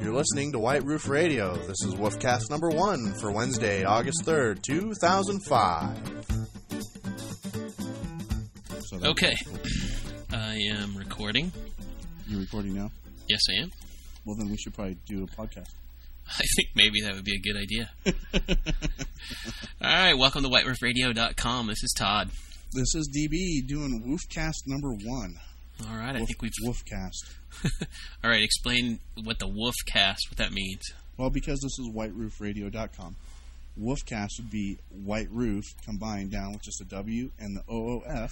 You're listening to White Roof Radio. This is Woofcast number one for Wednesday, August 3rd, 2005. So that- Okay. I am recording. You're recording now? Yes, I am. Well, then we should probably do a podcast. I think maybe that would be a good idea. All right, welcome to whiteroofradio.com. This is Todd. This is DB doing Woofcast number one. All right, I think we've. Woofcast. All right, explain what the wolf cast, what that means. Well, because this is whiteroofradio.com, Woofcast would be White Roof combined down with just a W and the OOF,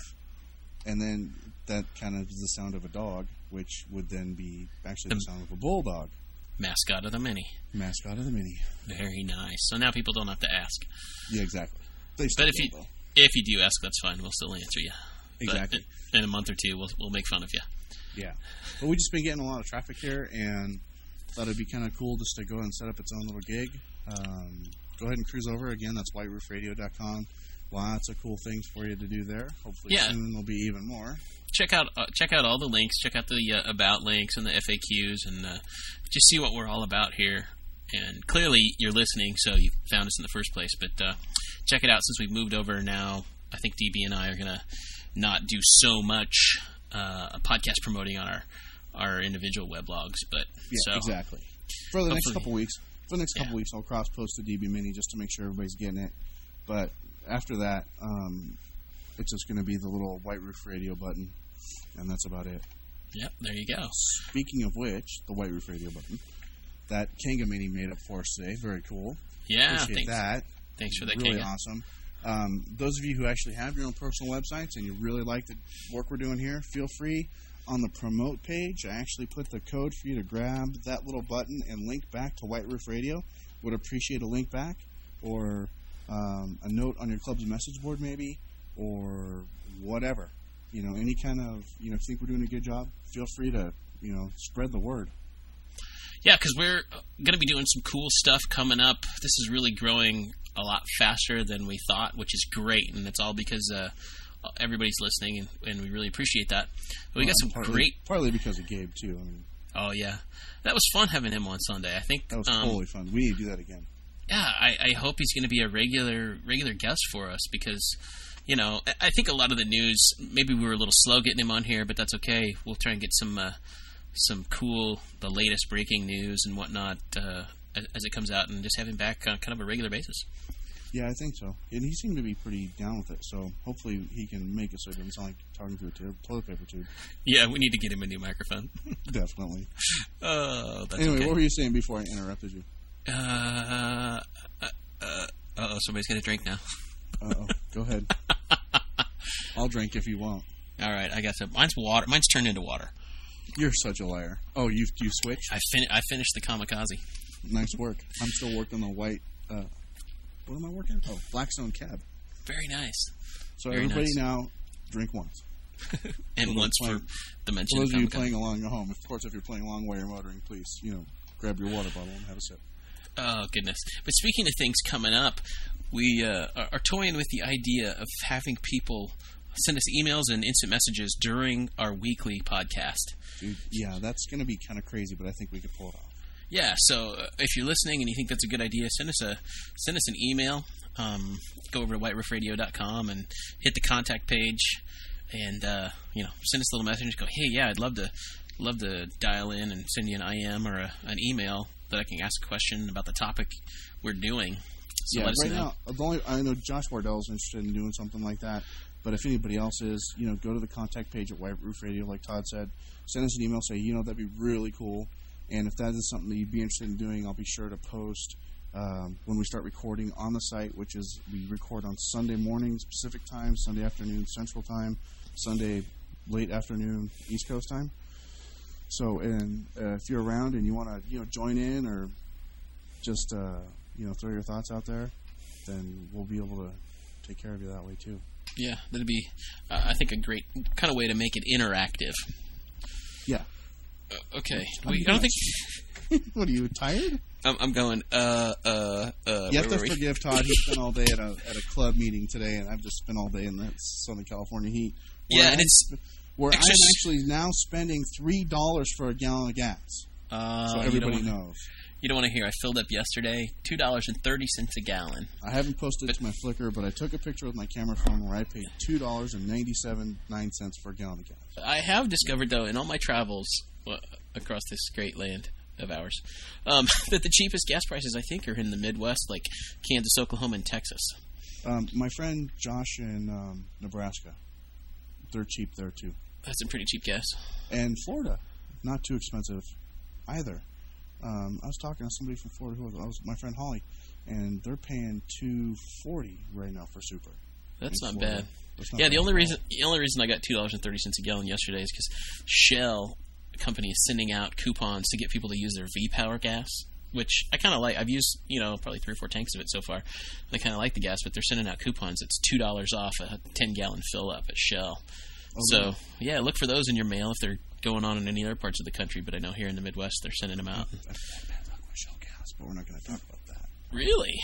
and then that kind of is the sound of a dog, which would then be actually the The- sound of a bulldog, Mascot of the mini. mascot of the mini. Very nice. So now people don't have to ask. Yeah, exactly. They But if you though. if you do ask, that's fine. We'll still answer you. Exactly. in, in a month or two, we'll we'll make fun of you. Yeah. But we've just been getting a lot of traffic here and thought it'd be kind of cool just to go and set up its own little gig. Um, go ahead and cruise over. Again, that's whiteroofradio.com. Lots of cool things for you to do there. Hopefully Yeah. soon there'll be even more. check out uh, check out all the links. Check out the uh, about links and the FAQs, and uh, just see what we're all about here. And clearly, you're listening, so you found us in the first place. But uh, check it out since we've moved over now. I think DB and I are gonna not do so much uh, podcast promoting on our our individual weblogs, but Yeah, so exactly. For the next couple weeks. For the next couple Yeah. weeks, I'll cross post to DB Mini just to make sure everybody's getting it. But after that, um, it's just going to be the little White Roof Radio button, and that's about it. yep, there you go. Speaking of which, the White Roof Radio button, that Kanga Mini made up for us today. Very cool. Yeah, Appreciate thanks, that. thanks for that, really Kinga. awesome. Um, those of you who actually have your own personal websites and you really like the work we're doing here, feel free on the promote page. I actually put the code for you to grab that little button and link back to White Roof Radio. Would appreciate a link back or um, a note on your club's message board, maybe, or whatever. You know, any kind of you know, if you think we're doing a good job, feel free to you know spread the word. Yeah, because we're going to be doing some cool stuff coming up. This is really growing a lot faster than we thought, which is great, and it's all because uh, everybody's listening, and, and we really appreciate that. But we got some partly, great. partly because of Gabe too. I mean, Oh yeah, that was fun having him on Sunday. I think that was um, totally fun. We need to do that again. yeah, I, I hope he's going to be a regular regular guest for us because, you know, I- I think a lot of the news. Maybe we were a little slow getting him on here, but that's okay. We'll try and get some uh, some cool, the latest breaking news and whatnot uh, as, as it comes out, and just have him back on kind of a regular basis. Yeah, I think so. And he seemed to be pretty down with it, so hopefully he can make it so it doesn't sound like talking to a tube, toilet paper tube. Yeah, we need to get him a new microphone. Definitely. That's anyway, okay. what were you saying before I interrupted you? uh, uh, uh, oh, somebody's gonna drink now. Uh oh. Go ahead. I'll drink if you want. All right, I got some. Mine's water. Mine's turned into water. You're such a liar. Oh, you you switched? I fin- I finished the kamikaze. Nice work. I'm still working on the white. Uh, what am I working? On? Oh, Blackstone cab. Very nice. So Very everybody nice. now drink once. And For once those for the mention For of those of you playing along at home, of course, if you're playing along while you're motoring, please, you know, grab your water bottle and have a sip. Oh goodness! But speaking of things coming up, we uh, are, are toying with the idea of having people send us emails and instant messages during our weekly podcast. Yeah, that's going to be kind of crazy, but I think we could pull it off. Yeah, so uh, if you're listening and you think that's a good idea, send us a send us an email. Um, go over to whiteroofradio.com and hit the contact page, and uh, you know send us a little message. Go, hey, yeah, I'd love to love to dial in and send you an IM or a, an email that I can ask a question about the topic we're doing. So yeah, let us right know. now, only, I know Josh Wardell's interested in doing something like that. But if anybody else is, you know, go to the contact page at White Roof Radio, like Todd said. Send us an email, say, you know, that'd be really cool. And if that is something that you'd be interested in doing, I'll be sure to post um, when we start recording on the site, which is we record on Sunday mornings Pacific time, Sunday afternoon Central time, Sunday late afternoon East Coast time. So, and uh, if you're around and you want to, you know, join in or just, uh, you know, throw your thoughts out there, then we'll be able to take care of you that way too. Yeah, that'd be, uh, I think, a great kind of way to make it interactive. Yeah. Uh, okay, we, I don't think what are you tired? I'm, I'm going. Uh, uh, uh. You have to forgive Todd. He spent all day at a at a club meeting today, and I've just spent all day in the Southern California heat. Yeah, Where and it's where I'm actually now spending three dollars for a gallon of gas. Uh, so everybody knows. You don't want to hear. I filled up yesterday, two dollars and thirty cents a gallon. I haven't posted it to my Flickr, but I took a picture with my camera phone where I paid two dollars and ninety seven nine cents for a gallon of gas. I have discovered, though, in all my travels across this great land of ours, um, that the cheapest gas prices I think are in the Midwest, like Kansas, Oklahoma, and Texas. Um, my friend Josh in um, Nebraska, they're cheap there too, That's a pretty cheap gas. and Florida, not too expensive either. Um, I was talking to somebody from Florida who was, I was my friend Holly, and they're paying two forty right now for super. That's not Florida. bad. That's not Yeah, bad the only reason the only reason I got two dollars and thirty cents a gallon yesterday is because Shell company is sending out coupons to get people to use their V Power gas, which I kind of like. I've used you know probably three or four tanks of it so far. I kind of like the gas, but they're sending out coupons. It's two dollars off a ten gallon fill up at Shell. Oh, so yeah, look for those in your mail if they're going on in any other parts of the country. But I know here in the Midwest they're sending them out. I feel bad about my Shell gas, but we're not going to talk about that. Really?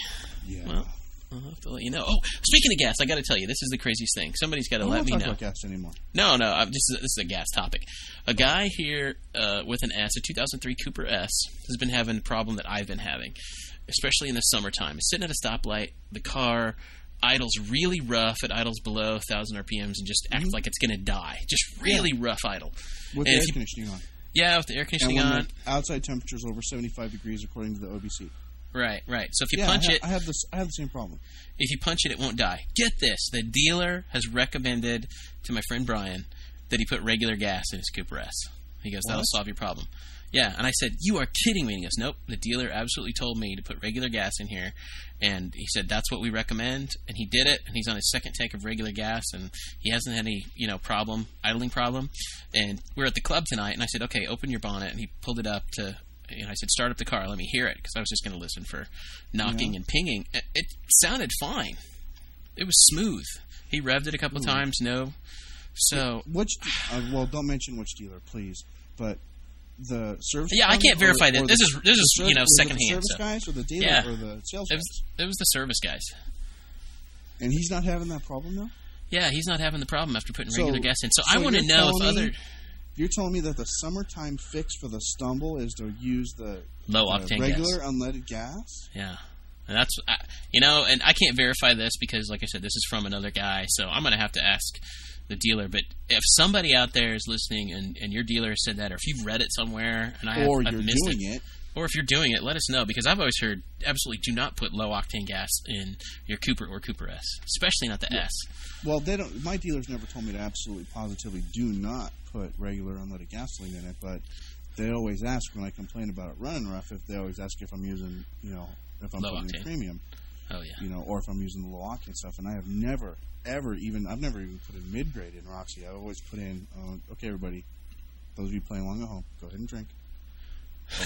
Yeah. Well, I'll have to let you know. Oh, speaking of gas, I got to tell you, this is the craziest thing. Somebody's got to let me talk know. about gas anymore. No, no, I'm, this is this is a gas topic. A guy here uh, with an S, a 2003 Cooper S, has been having a problem that I've been having, especially in the summertime. He's sitting at a stoplight, the car idles really rough. It idles below 1,000 RPMs and just acts mm-hmm. like it's going to die. Just really rough idle. With And air you- conditioning on. Yeah, with the air conditioning on. the outside temperature is over 75 degrees according to the OBC. Right, right. So if you yeah, punch I, ha- it, I have this. I have the same problem. if you punch it, it won't die. Get this: the dealer has recommended to my friend Brian that he put regular gas in his Cooper S. He goes, "That'll What? solve your problem." Yeah, and I said, "You are kidding me." And he goes, "Nope." The dealer absolutely told me to put regular gas in here, and he said that's what we recommend. And he did it, and he's on his second tank of regular gas, and he hasn't had any you know problem idling problem. And we are at the club tonight, and I said, "Okay, open your bonnet," and he pulled it up to. And I said, "Start up the car. Let me hear it," because I was just going to listen for knocking Yeah. and pinging. It, it sounded fine. It was smooth. He revved it a couple of times. No, so Which? Uh, well, don't mention which dealer, please. But the service. Yeah, I can't verify or this. the- is- this is, ser- you know, secondhand, Service so- guys or the dealer Yeah. or the sales it guys. was it was the service guys. And he's not having that problem now. Yeah, he's not having the problem after putting So- regular gas in. So, so I want to know if me other You're telling me that the summertime fix for the stumble is to use the, low octane regular gas. unleaded gas? Yeah. And that's you know, and I can't verify this because, like I said, this is from another guy. So I'm going to have to ask the dealer. But if somebody out there is listening and, and your dealer said that, or if you've read it somewhere and I have, or I've you're missed doing it, it. or if you're doing it, let us know because I've always heard absolutely do not put low octane gas in your Cooper or Cooper S, especially not the S. Well, they don't. My dealers never told me to absolutely positively do not put regular unleaded gasoline in it, but they always ask when I complain about it running rough. If they always ask if I'm using, you know, if I'm Low putting octane. premium, Oh yeah. you know, or if I'm using the low octane stuff. And I have never, ever even I've never even put in mid grade in Roxy. I've always put in. Uh, okay, everybody, those of you playing along at home, go ahead and drink. Okay.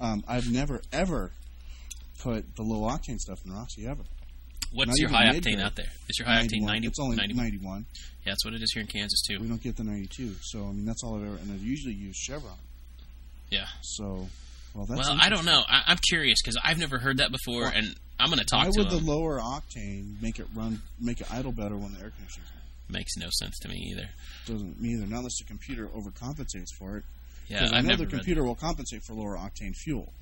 um, I've never ever put the low octane stuff in Roxy ever. What's Not your high octane out there? Is your high octane 90, It's only 91? 91. Yeah, that's what it is here in Kansas too. We don't get the 92. So, I mean, that's all I've ever, and I usually use Chevron. Yeah. So, well, that's. Well, I don't know. I, I'm curious because I've never heard that before, Well, and I'm going to talk Why to would the lower octane make it run, make it idle better when the air conditioning's on? Makes no sense to me either. Doesn't me either. Not unless the computer overcompensates for it. Yeah, I I've know the computer will compensate for lower octane fuel.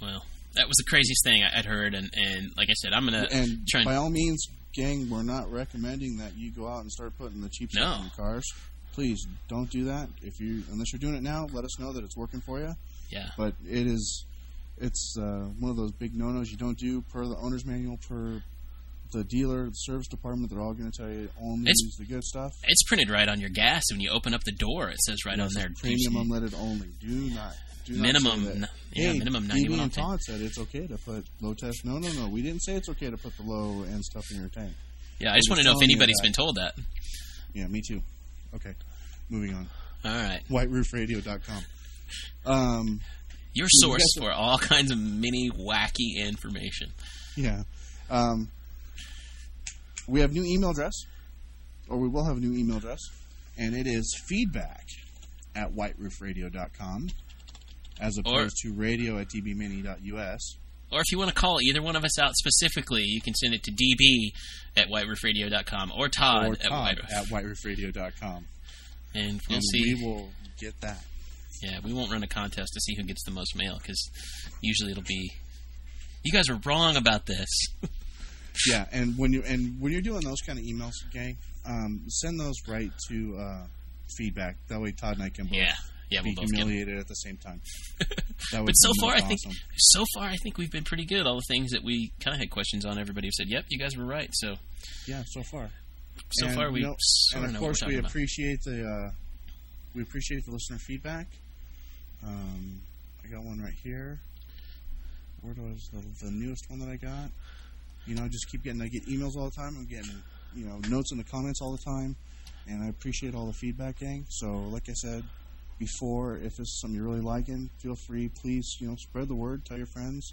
Well, that was the craziest thing I- I'd heard, and, and like I said, I'm going to and try by and. all means, gang, we're not recommending that you go out and start putting the cheap stuff No. in your cars. Please don't do that. If you unless you're doing it now, let us know that it's working for you. Yeah. But it is, it's uh, one of those big no-nos you don't do per the owner's manual, per the dealer, the service department. They're all going to tell you only It's- use the good stuff. It's printed right on your gas. When you open up the door, it says right Yes, on there. premium unleaded only. Do not. Do not Minimum, say that. yeah, hey, minimum DB 91 and octane. Todd said it's okay to put low test. No, no, no. We didn't say it's okay to put the low end stuff in your tank. Yeah, I just want to know if anybody's been told that. Yeah, me too. Okay, moving on. All right. WhiteRoofRadio.com. Um, Your source for all kinds of mini wacky information. yeah. Um, we have new email address, or we will have a new email address, and it is feedback at whiteroofradio.com as opposed to radio at dbmini.us. Or if you want to call either one of us out specifically, you can send it to db at whiteroofradio.com or Todd, or at Todd whiteroof. at whiteroofradio.com. And we'll and see. we will get that Yeah, we won't run a contest to see who gets the most mail because usually it'll be. You guys are wrong about this. Yeah, and when you and when you're doing those kind of emails, gang, um, send those right to uh, feedback. That way, Todd and I can both Yeah, yeah, be we'll both get 'em. humiliated at the same time. But so far, I think so far I think we've been pretty good. All the things that we kind of had questions on, everybody said, "Yep, you guys were right." So yeah, so far. so And, far we you know, sort and of course, we talking about. appreciate the uh, we appreciate the listener feedback. Um, I got one right here. Where was the, the newest one that I got? You know, I just keep getting. I get emails all the time. I'm getting you know notes in the comments all the time, and I appreciate all the feedback, gang. So, like I said before, if this is something you're really liking, feel free, please, you know, spread the word, tell your friends,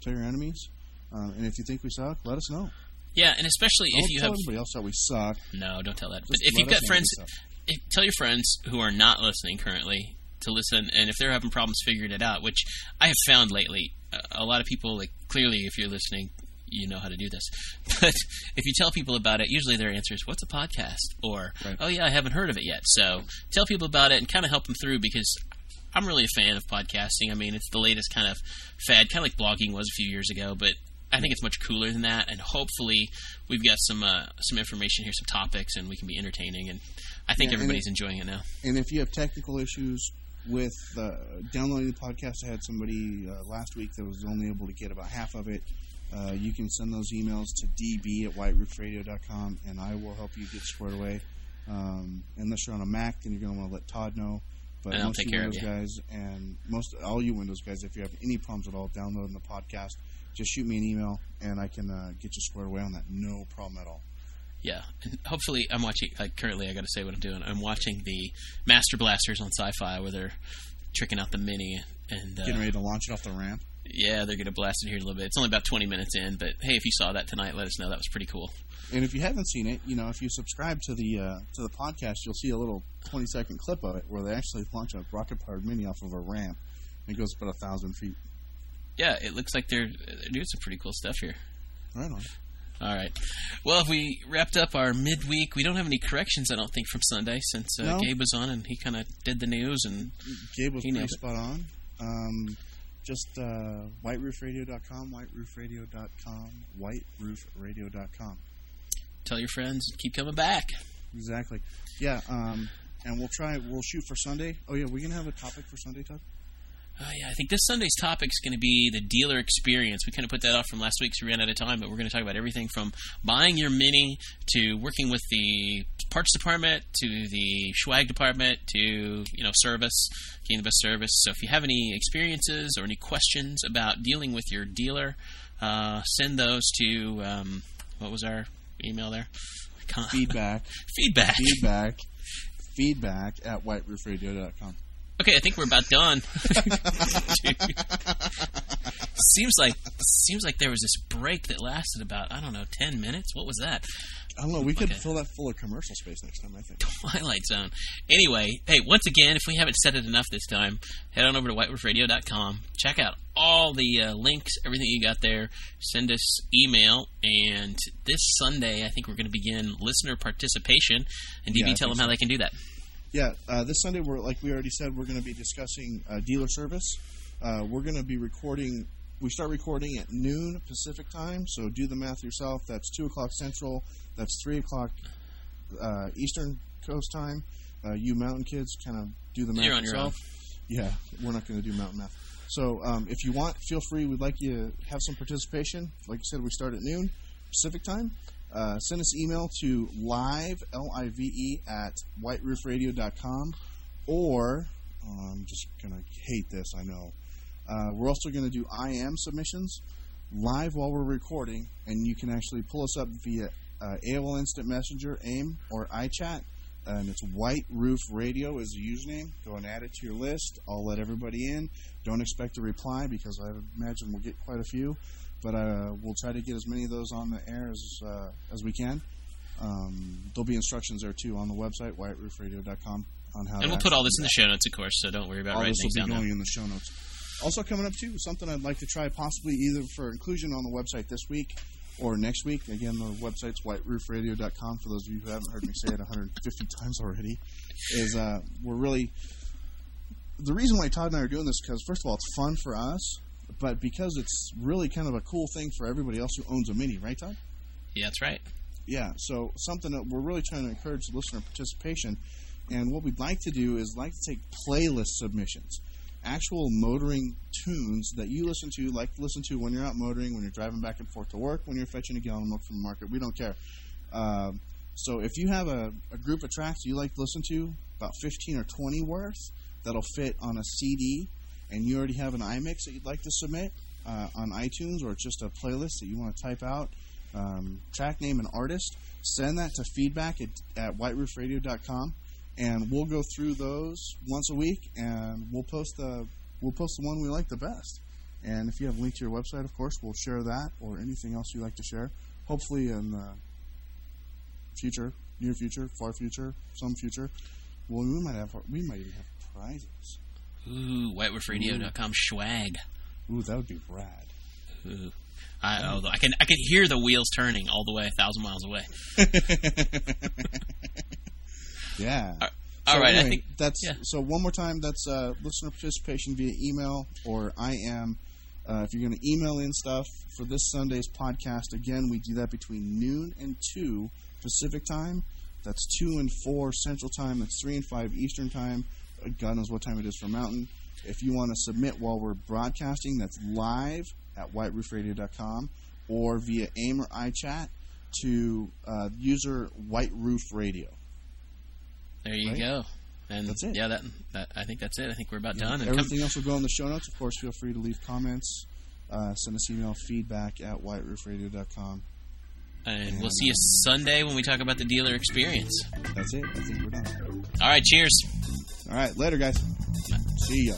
tell your enemies, uh, and if you think we suck, let us know. Yeah, and especially Don't if you tell have everybody else that we suck. no, don't tell that. But if you've got friends, if, tell your friends who are not listening currently to listen, and if they're having problems figuring it out, which I have found lately, a, lot of people like clearly, if you're listening, you know how to do this. But if you tell people about it, usually their answer is, "What's a podcast?" or Right. "Oh yeah, I haven't heard of it yet." So tell people about it and kind of help them through because. I'm really a fan of podcasting. I mean, it's the latest kind of fad, kind of like blogging was a few years ago, but I think it's much cooler than that. And hopefully, we've got some uh, some information here, some topics, and we can be entertaining. And I think Yeah, and everybody's enjoying it now. And if you have technical issues with uh, downloading the podcast, I had somebody uh, last week that was only able to get about half of it. Uh, you can send those emails to db at whiteroofradio.com, and I will help you get squared away. Um, unless you're on a Mac, then you're going to want to let Todd know. But And I'll most take you care of Windows you. guys and most all you Windows guys, if you have any problems at all downloading the podcast, just shoot me an email, and I can uh, get you squared away on that. No problem at all. Yeah, and hopefully, I'm watching. Like currently, I got to say what I'm doing. I'm watching the Master Blasters on Sci-Fi, where they're tricking out the mini, and uh, Getting ready to launch it off the ramp. yeah, they're gonna blast it here in a little bit. It's only about 20 minutes in, but hey, if you saw that tonight, let us know. That was pretty cool. And if you haven't seen it, you know, if you subscribe to the uh, to the podcast, you'll see a little twenty second clip of it where they actually launch a rocket powered mini off of a ramp. And It goes about a thousand feet. Yeah, it looks like they're, they're doing some pretty cool stuff here. Right on. All right. Well, if we wrapped up our midweek, we don't have any corrections, I don't think, from Sunday since uh, No. Gabe was on and he kind of did the news and Gabe was He pretty spot on. Um, just uh, whiteroofradio.com, whiteroofradio.com, whiteroofradio.com. tell your friends, keep coming back. Exactly. Yeah. Um, and we'll try. We'll shoot for Sunday. Oh yeah, we gonna have a topic for Sunday, Todd. Oh, yeah, I think this Sunday's topic is going to be the dealer experience. We kind of put that off from last week, so we ran out of time, but we're going to talk about everything from buying your Mini to working with the parts department to the swag department to, you know, service, getting the best service. So if you have any experiences or any questions about dealing with your dealer, uh, send those to, um, what was our email there? Feedback. Feedback. feedback. Feedback at whiteroofradio.com. Okay, I think we're about done. seems like seems like there was this break that lasted about I don't know ten minutes. What was that? I don't know. We could Okay. fill that full of commercial space next time. I think. Twilight Zone. Anyway, hey, once again, if we haven't said it enough this time, head on over to whiteroofradio.com. Check out all the uh, links, everything you got there. Send us email, and this Sunday, I think we're going to begin listener participation. And DB, Yeah, tell them how they can do that. Yeah, uh, this Sunday, we're like we already said, we're going to be discussing uh, dealer service. Uh, we're going to be recording. We start recording at noon Pacific time, so do the math yourself. That's two o'clock Central. That's three o'clock uh, Eastern Coast time. Uh, you Mountain kids, kind of do the math You're on your yourself. Yeah, we're not going to do Mountain math. So um, if you want, feel free. We'd like you to have some participation. Like I said, we start at noon Pacific time. Uh, send us email to live l i v e at whiteroofradio.com or oh, I'm just gonna hate this. I know. Uh, we're also going to do IM submissions live while we're recording, and you can actually pull us up via uh, AOL Instant Messenger, AIM, or iChat. And it's White Roof Radio is the username. Go and add it to your list. I'll let everybody in. Don't expect a reply because I imagine we'll get quite a few, but uh, we'll try to get as many of those on the air as uh, as we can. Um, there'll be instructions there too on the website whiteroofradio.com on how. And we'll put all this in the show notes, of course, so don't worry about All writing this will be going in the show notes. Also coming up too, something I'd like to try possibly either for inclusion on the website this week or next week. Again, the website's whiteroofradio.com for those of you who haven't heard me say it 150 times already. Is uh, we're really the reason why Todd and I are doing this because first of all, it's fun for us, but because it's really kind of a cool thing for everybody else who owns a mini, right, Todd? Yeah, that's right. Yeah. So something that we're really trying to encourage listener participation, and what we'd like to do is like to take playlist submissions, actual motoring tunes that you listen to, like to listen to when you're out motoring, when you're driving back and forth to work, when you're fetching a gallon of milk from the market. We don't care. Um, so if you have a, a group of tracks you like to listen to, about 15 or 20 worth, that'll fit on a CD, and you already have an iMix that you'd like to submit uh, on iTunes, or just a playlist that you want to type out, um, track name and artist, send that to feedback at, at whiteroofradio.com, and we'll go through those once a week, and we'll post the we'll post the one we like the best. And if you have a link to your website, of course, we'll share that or anything else you like to share. Hopefully, in the future, near future, far future, some future, well, we might have we might even have prizes. Ooh, whiteroofradio.com swag. Ooh, that would be rad. Ooh. I, although I can I can hear the wheels turning all the way a thousand miles away. yeah. Uh, All So right, I think that's yeah. so. One more time, that's uh, listener participation via email or I am. Uh, if you're going to email in stuff for this Sunday's podcast, again, we do that between noon and two Pacific time. That's two and four Central time. That's three and five Eastern time. God knows what time it is for Mountain. If you want to submit while we're broadcasting, that's live at whiteroofradio.com or via AIM or iChat to uh, user White Roof Radio. there you right? go. And That's it. yeah, that, that I think that's it. I think we're about done. And come, Everything else will go in the show notes. Of course, feel free to leave comments. Uh, send us email feedback at whiteroofradio.com. and we'll see you Sunday when we talk about the dealer experience. That's it. I think we're done. All right, cheers. All right. Later, guys. See ya.